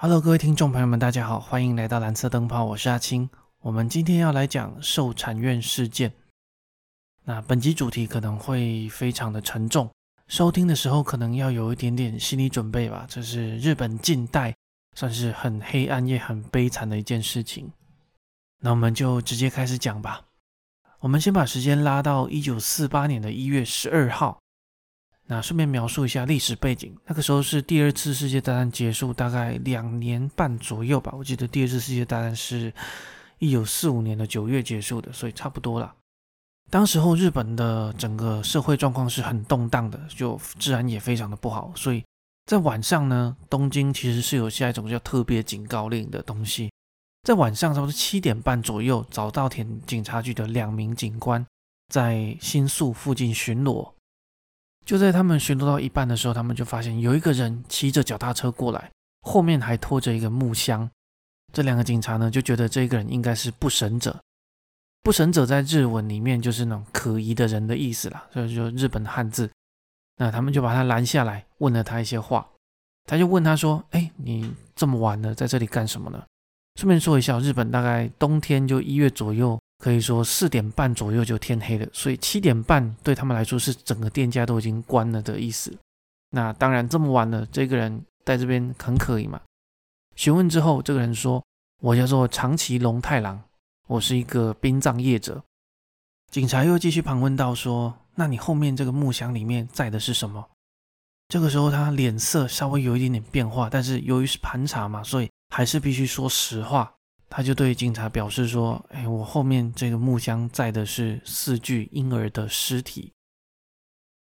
Hello，各位听众朋友们，大家好，欢迎来到蓝色灯泡，我是阿青。我们今天要来讲受产院事件。那本集主题可能会非常的沉重，收听的时候可能要有一点点心理准备吧。这是日本近代算是很黑暗也很悲惨的一件事情。那我们就直接开始讲吧。我们先把时间拉到一九四八年的一月十二号。那顺便描述一下历史背景，那个时候是第二次世界大战结束大概两年半左右吧。我记得第二次世界大战是一九四五年的九月结束的，所以差不多了。当时候日本的整个社会状况是很动荡的，就治安也非常的不好，所以在晚上呢，东京其实是有下一种叫特别警告令的东西。在晚上差不多七点半左右，早稻田警察局的两名警官在新宿附近巡逻。就在他们巡逻到一半的时候，他们就发现有一个人骑着脚踏车过来，后面还拖着一个木箱。这两个警察呢，就觉得这个人应该是不审者。不审者在日文里面就是那种可疑的人的意思啦，所以就日本的汉字。那他们就把他拦下来，问了他一些话。他就问他说：“哎，你这么晚了，在这里干什么呢？”顺便说一下，日本大概冬天就一月左右。可以说四点半左右就天黑了，所以七点半对他们来说是整个店家都已经关了的意思。那当然这么晚了，这个人在这边很可疑嘛？询问之后，这个人说：“我叫做长崎龙太郎，我是一个殡葬业者。”警察又继续盘问到说：“那你后面这个木箱里面载的是什么？”这个时候他脸色稍微有一点点变化，但是由于是盘查嘛，所以还是必须说实话。他就对警察表示说：“哎，我后面这个木箱载的是四具婴儿的尸体。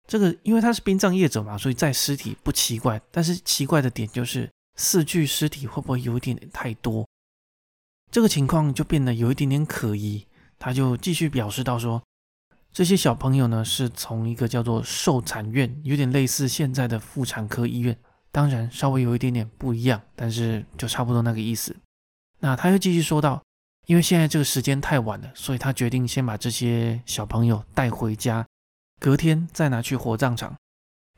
这个因为他是殡葬业者嘛，所以载尸体不奇怪。但是奇怪的点就是四具尸体会不会有一点太多？这个情况就变得有一点点可疑。他就继续表示到说，这些小朋友呢是从一个叫做受产院，有点类似现在的妇产科医院，当然稍微有一点点不一样，但是就差不多那个意思。”那他又继续说道：“因为现在这个时间太晚了，所以他决定先把这些小朋友带回家，隔天再拿去火葬场。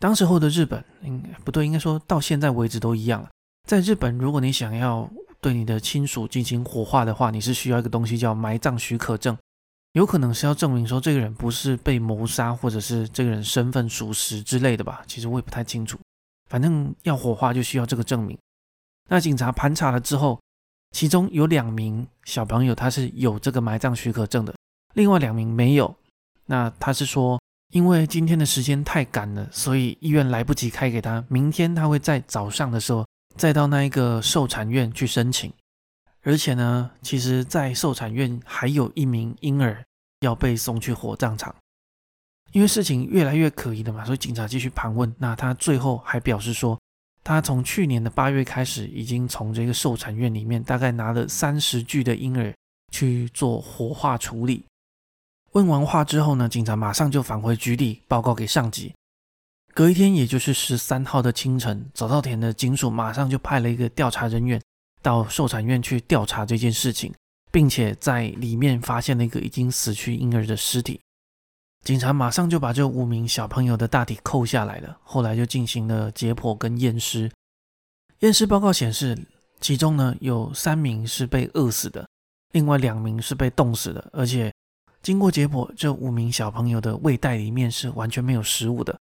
当时候的日本，应不对，应该说到现在为止都一样了。在日本，如果你想要对你的亲属进行火化的话，你是需要一个东西叫埋葬许可证，有可能是要证明说这个人不是被谋杀，或者是这个人身份属实之类的吧。其实我也不太清楚，反正要火化就需要这个证明。那警察盘查了之后。”其中有两名小朋友，他是有这个埋葬许可证的，另外两名没有。那他是说，因为今天的时间太赶了，所以医院来不及开给他，明天他会在早上的时候再到那一个受产院去申请。而且呢，其实，在受产院还有一名婴儿要被送去火葬场。因为事情越来越可疑了嘛，所以警察继续盘问。那他最后还表示说。他从去年的八月开始，已经从这个受产院里面大概拿了三十具的婴儿去做火化处理。问完话之后呢，警察马上就返回局里报告给上级。隔一天，也就是十三号的清晨，早稻田的警署马上就派了一个调查人员到受产院去调查这件事情，并且在里面发现了一个已经死去婴儿的尸体。警察马上就把这五名小朋友的大体扣下来了，后来就进行了解剖跟验尸。验尸报告显示，其中呢有三名是被饿死的，另外两名是被冻死的，而且经过解剖，这五名小朋友的胃袋里面是完全没有食物的。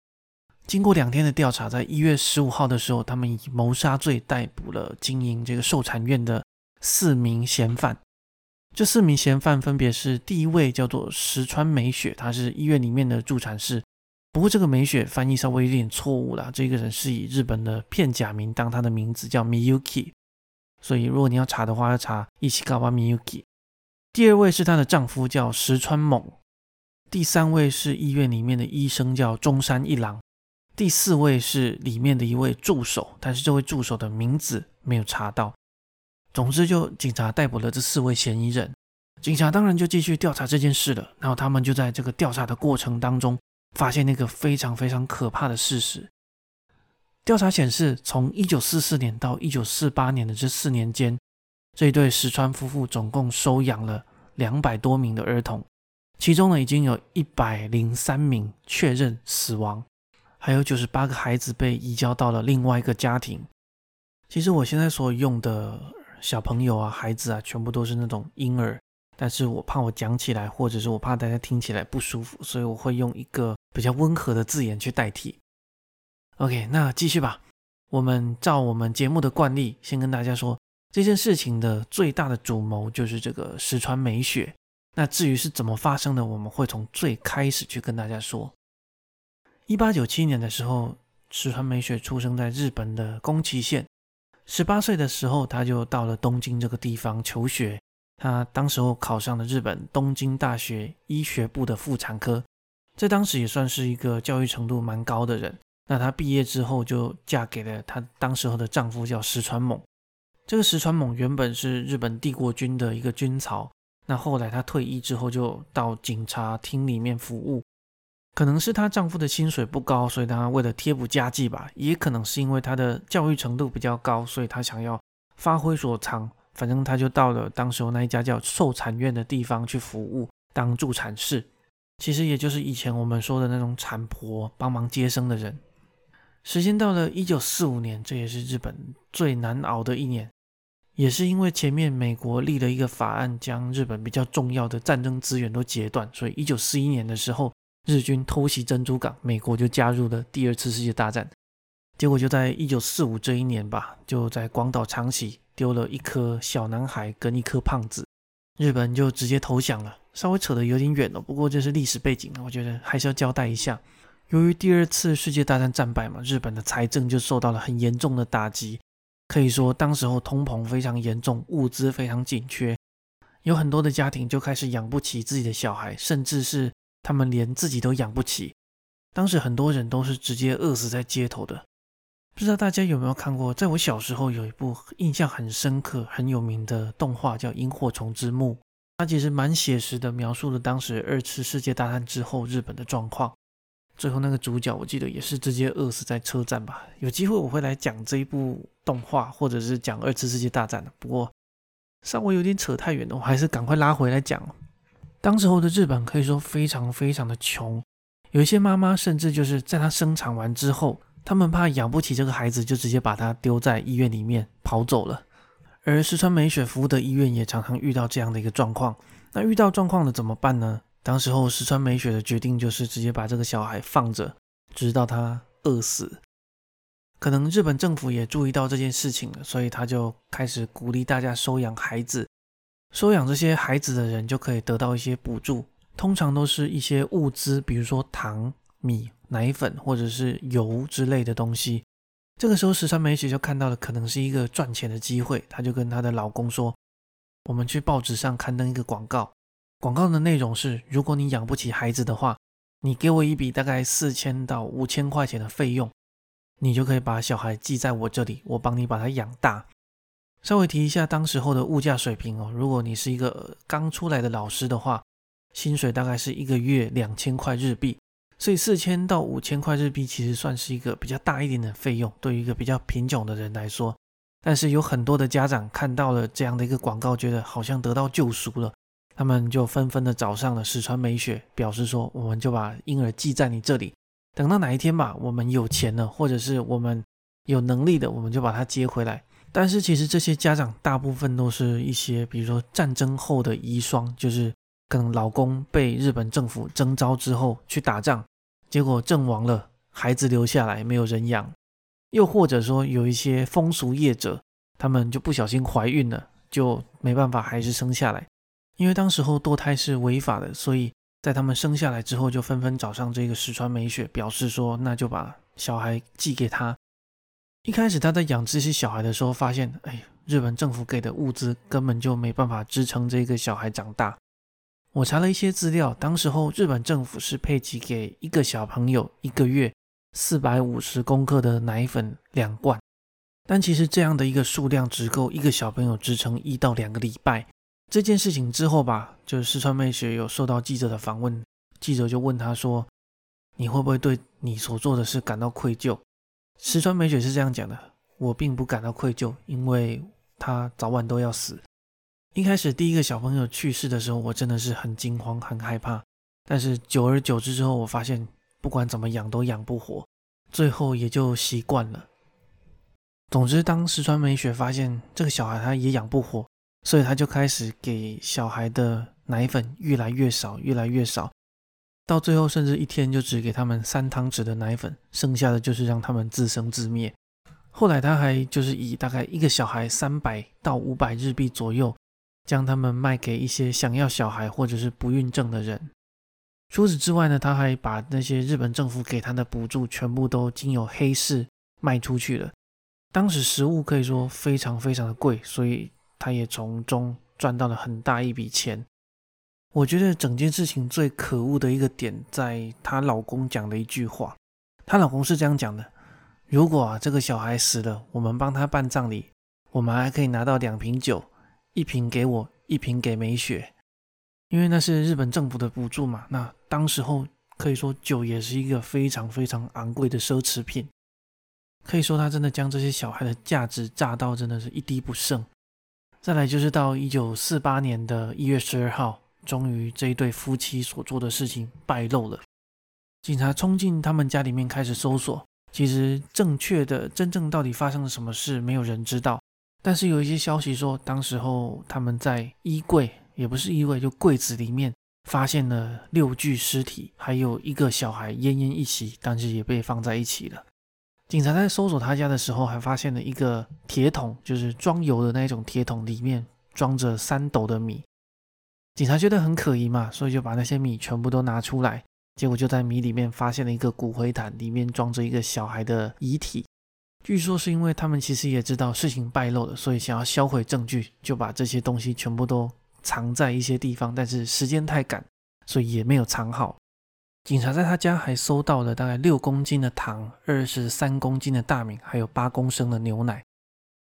经过两天的调查，在一月十五号的时候，他们以谋杀罪逮捕了经营这个寿产院的四名嫌犯。这四名嫌犯分别是：第一位叫做石川美雪，她是医院里面的助产士。不过这个美雪翻译稍微有点错误了，这个人是以日本的片假名当她的名字，叫 Miyuki。所以如果你要查的话，要查伊西卡瓦 Miyuki。第二位是她的丈夫，叫石川猛。第三位是医院里面的医生，叫中山一郎。第四位是里面的一位助手，但是这位助手的名字没有查到。总之，就警察逮捕了这四位嫌疑人。警察当然就继续调查这件事了。然后他们就在这个调查的过程当中，发现那个非常非常可怕的事实。调查显示，从一九四四年到一九四八年的这四年间，这对石川夫妇总共收养了两百多名的儿童，其中呢已经有一百零三名确认死亡，还有九十八个孩子被移交到了另外一个家庭。其实我现在所用的小朋友啊、孩子啊，全部都是那种婴儿，但是我怕我讲起来，或者是我怕大家听起来不舒服，所以我会用一个比较温和的字眼去代替。OK，那继续吧。我们照我们节目的惯例，先跟大家说这件事情的最大的主谋就是这个石川美雪。那至于是怎么发生的，我们会从最开始去跟大家说。一八九七年的时候，石川美雪出生在日本的宫崎县。十八岁的时候，他就到了东京这个地方求学。他当时候考上了日本东京大学医学部的妇产科，在当时也算是一个教育程度蛮高的人。那她毕业之后就嫁给了她当时候的丈夫，叫石川猛。这个石川猛原本是日本帝国军的一个军曹。那后来她退役之后，就到警察厅里面服务。可能是她丈夫的薪水不高，所以她为了贴补家计吧；也可能是因为她的教育程度比较高，所以她想要发挥所长。反正她就到了当时候那一家叫寿产院的地方去服务，当助产士。其实也就是以前我们说的那种产婆，帮忙接生的人。时间到了一九四五年，这也是日本最难熬的一年。也是因为前面美国立了一个法案，将日本比较重要的战争资源都截断，所以一九四一年的时候，日军偷袭珍珠港，美国就加入了第二次世界大战。结果就在一九四五这一年吧，就在广岛长崎丢了一颗小男孩跟一颗胖子，日本就直接投降了。稍微扯得有点远了，不过这是历史背景，我觉得还是要交代一下。由于第二次世界大战战败嘛，日本的财政就受到了很严重的打击。可以说，当时候通膨非常严重，物资非常紧缺，有很多的家庭就开始养不起自己的小孩，甚至是他们连自己都养不起。当时很多人都是直接饿死在街头的。不知道大家有没有看过？在我小时候有一部印象很深刻、很有名的动画，叫《萤火虫之墓》，它其实蛮写实的，描述了当时二次世界大战之后日本的状况。最后那个主角，我记得也是直接饿死在车站吧。有机会我会来讲这一部动画，或者是讲二次世界大战的。不过稍微有点扯太远了，我还是赶快拉回来讲。当时候的日本可以说非常非常的穷，有一些妈妈甚至就是在她生产完之后，他们怕养不起这个孩子，就直接把她丢在医院里面跑走了。而石川美雪服务的医院也常常遇到这样的一个状况。那遇到状况了怎么办呢？当时候，石川美雪的决定就是直接把这个小孩放着，直到他饿死。可能日本政府也注意到这件事情了，所以他就开始鼓励大家收养孩子。收养这些孩子的人就可以得到一些补助，通常都是一些物资，比如说糖、米、奶粉或者是油之类的东西。这个时候，十三美雪就看到了可能是一个赚钱的机会，她就跟她的老公说：“我们去报纸上刊登一个广告。”广告的内容是：如果你养不起孩子的话，你给我一笔大概四千到五千块钱的费用，你就可以把小孩寄在我这里，我帮你把他养大。稍微提一下当时候的物价水平哦，如果你是一个刚出来的老师的话，薪水大概是一个月两千块日币，所以四千到五千块日币其实算是一个比较大一点的费用，对于一个比较贫穷的人来说。但是有很多的家长看到了这样的一个广告，觉得好像得到救赎了。他们就纷纷的找上了石川美雪，表示说：“我们就把婴儿寄在你这里，等到哪一天吧，我们有钱了，或者是我们有能力的，我们就把他接回来。”但是其实这些家长大部分都是一些，比如说战争后的遗孀，就是可能老公被日本政府征召之后去打仗，结果阵亡了，孩子留下来没有人养；又或者说有一些风俗业者，他们就不小心怀孕了，就没办法还是生下来。因为当时候堕胎是违法的，所以在他们生下来之后，就纷纷找上这个石川美雪，表示说，那就把小孩寄给他。一开始他在养这些小孩的时候，发现，哎，日本政府给的物资根本就没办法支撑这个小孩长大。我查了一些资料，当时候日本政府是配给给一个小朋友一个月四百五十公克的奶粉两罐，但其实这样的一个数量只够一个小朋友支撑一到两个礼拜。这件事情之后吧，就是四川妹雪有受到记者的访问，记者就问他说：“你会不会对你所做的事感到愧疚？”石川美雪是这样讲的：“我并不感到愧疚，因为他早晚都要死。一开始第一个小朋友去世的时候，我真的是很惊慌、很害怕。但是久而久之之后，我发现不管怎么养都养不活，最后也就习惯了。”总之，当石川美雪发现这个小孩他也养不活，所以他就开始给小孩的奶粉越来越少，越来越少，到最后甚至一天就只给他们三汤匙的奶粉，剩下的就是让他们自生自灭。后来他还就是以大概一个小孩三百到五百日币左右，将他们卖给一些想要小孩或者是不孕症的人。除此之外呢，他还把那些日本政府给他的补助全部都经由黑市卖出去了。当时食物可以说非常非常的贵，所以他也从中赚到了很大一笔钱。我觉得整件事情最可恶的一个点，在她老公讲的一句话，她老公是这样讲的：如果啊这个小孩死了，我们帮他办葬礼，我们还可以拿到两瓶酒，一瓶给我，一瓶给美雪。因为那是日本政府的补助嘛，那当时候可以说酒也是一个非常非常昂贵的奢侈品，可以说他真的将这些小孩的价值榨到真的是一滴不剩。再来就是到一九四八年的一月十二号，终于这一对夫妻所做的事情败露了，警察冲进他们家里面开始搜索。其实正确的真正到底发生了什么事，没有人知道。但是有一些消息说，当时候他们在衣柜。也不是衣柜，就柜子里面发现了六具尸体，还有一个小孩奄奄一息，但是也被放在一起了。警察在搜索他家的时候，还发现了一个铁桶，就是装油的那种铁桶，里面装着三斗的米。警察觉得很可疑嘛，所以就把那些米全部都拿出来，结果就在米里面发现了一个骨灰坛，里面装着一个小孩的遗体。据说是因为他们其实也知道事情败露了，所以想要销毁证据，就把这些东西全部都。藏在一些地方，但是时间太赶，所以也没有藏好。警察在他家还搜到了大概六公斤的糖、二十三公斤的大米，还有八公升的牛奶。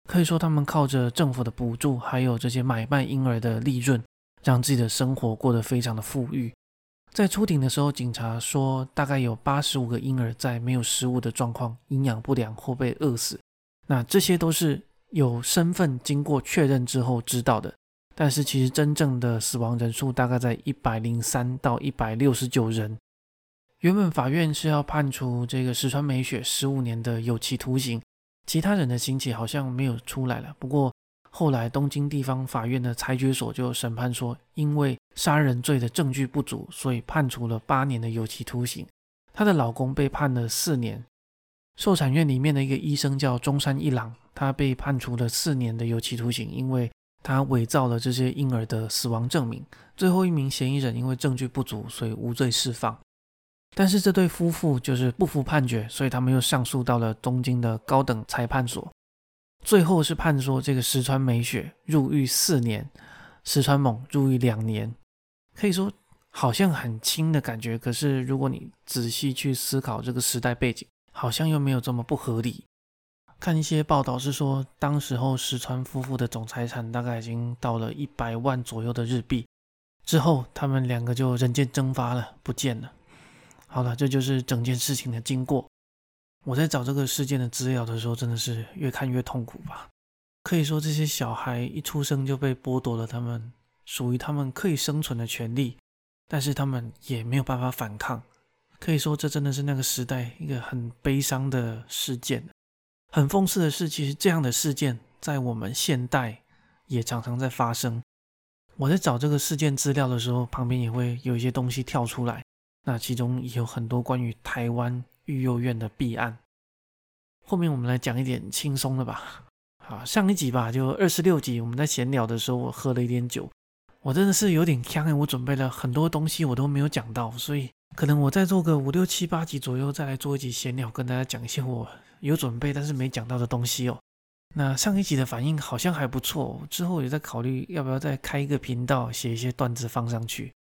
可以说，他们靠着政府的补助，还有这些买卖婴儿的利润，让自己的生活过得非常的富裕。在出庭的时候，警察说，大概有八十五个婴儿在没有食物的状况，营养不良或被饿死。那这些都是有身份经过确认之后知道的。但是其实真正的死亡人数大概在一百零三到一百六十九人。原本法院是要判处这个石川美雪十五年的有期徒刑，其他人的刑期好像没有出来了。不过后来东京地方法院的裁决所就审判说，因为杀人罪的证据不足，所以判处了八年的有期徒刑。她的老公被判了四年。受产院里面的一个医生叫中山一郎，他被判处了四年的有期徒刑，因为。他伪造了这些婴儿的死亡证明，最后一名嫌疑人因为证据不足，所以无罪释放。但是这对夫妇就是不服判决，所以他们又上诉到了东京的高等裁判所，最后是判说这个石川美雪入狱四年，石川猛入狱两年。可以说好像很轻的感觉，可是如果你仔细去思考这个时代背景，好像又没有这么不合理。看一些报道是说，当时候石川夫妇的总财产大概已经到了一百万左右的日币，之后他们两个就人间蒸发了，不见了。好了，这就是整件事情的经过。我在找这个事件的资料的时候，真的是越看越痛苦吧。可以说，这些小孩一出生就被剥夺了他们属于他们可以生存的权利，但是他们也没有办法反抗。可以说，这真的是那个时代一个很悲伤的事件。很讽刺的是，其实这样的事件在我们现代也常常在发生。我在找这个事件资料的时候，旁边也会有一些东西跳出来，那其中也有很多关于台湾育幼院的弊案。后面我们来讲一点轻松的吧。好，上一集吧，就二十六集，我们在闲聊的时候，我喝了一点酒，我真的是有点呛，我准备了很多东西，我都没有讲到，所以可能我再做个五六七八集左右，再来做一集闲聊，跟大家讲一些我。有准备但是没讲到的东西哦。那上一集的反应好像还不错，之后也在考虑要不要再开一个频道，写一些段子放上去。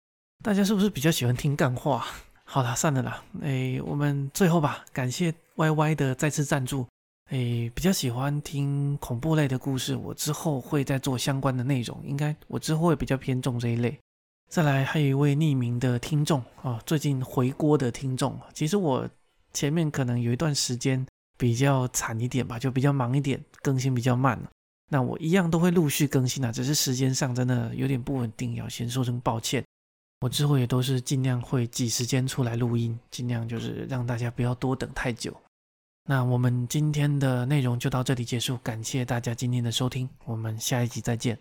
大家是不是比较喜欢听干话？好了，算了啦。哎，我们最后吧，感谢 Y Y 的再次赞助。哎，比较喜欢听恐怖类的故事，我之后会再做相关的内容。应该我之后会比较偏重这一类。再来，还有一位匿名的听众啊，最近回锅的听众。其实我前面可能有一段时间。比较惨一点吧，就比较忙一点，更新比较慢那我一样都会陆续更新啊，只是时间上真的有点不稳定，要先说声抱歉。我之后也都是尽量会挤时间出来录音，尽量就是让大家不要多等太久。那我们今天的内容就到这里结束，感谢大家今天的收听，我们下一集再见。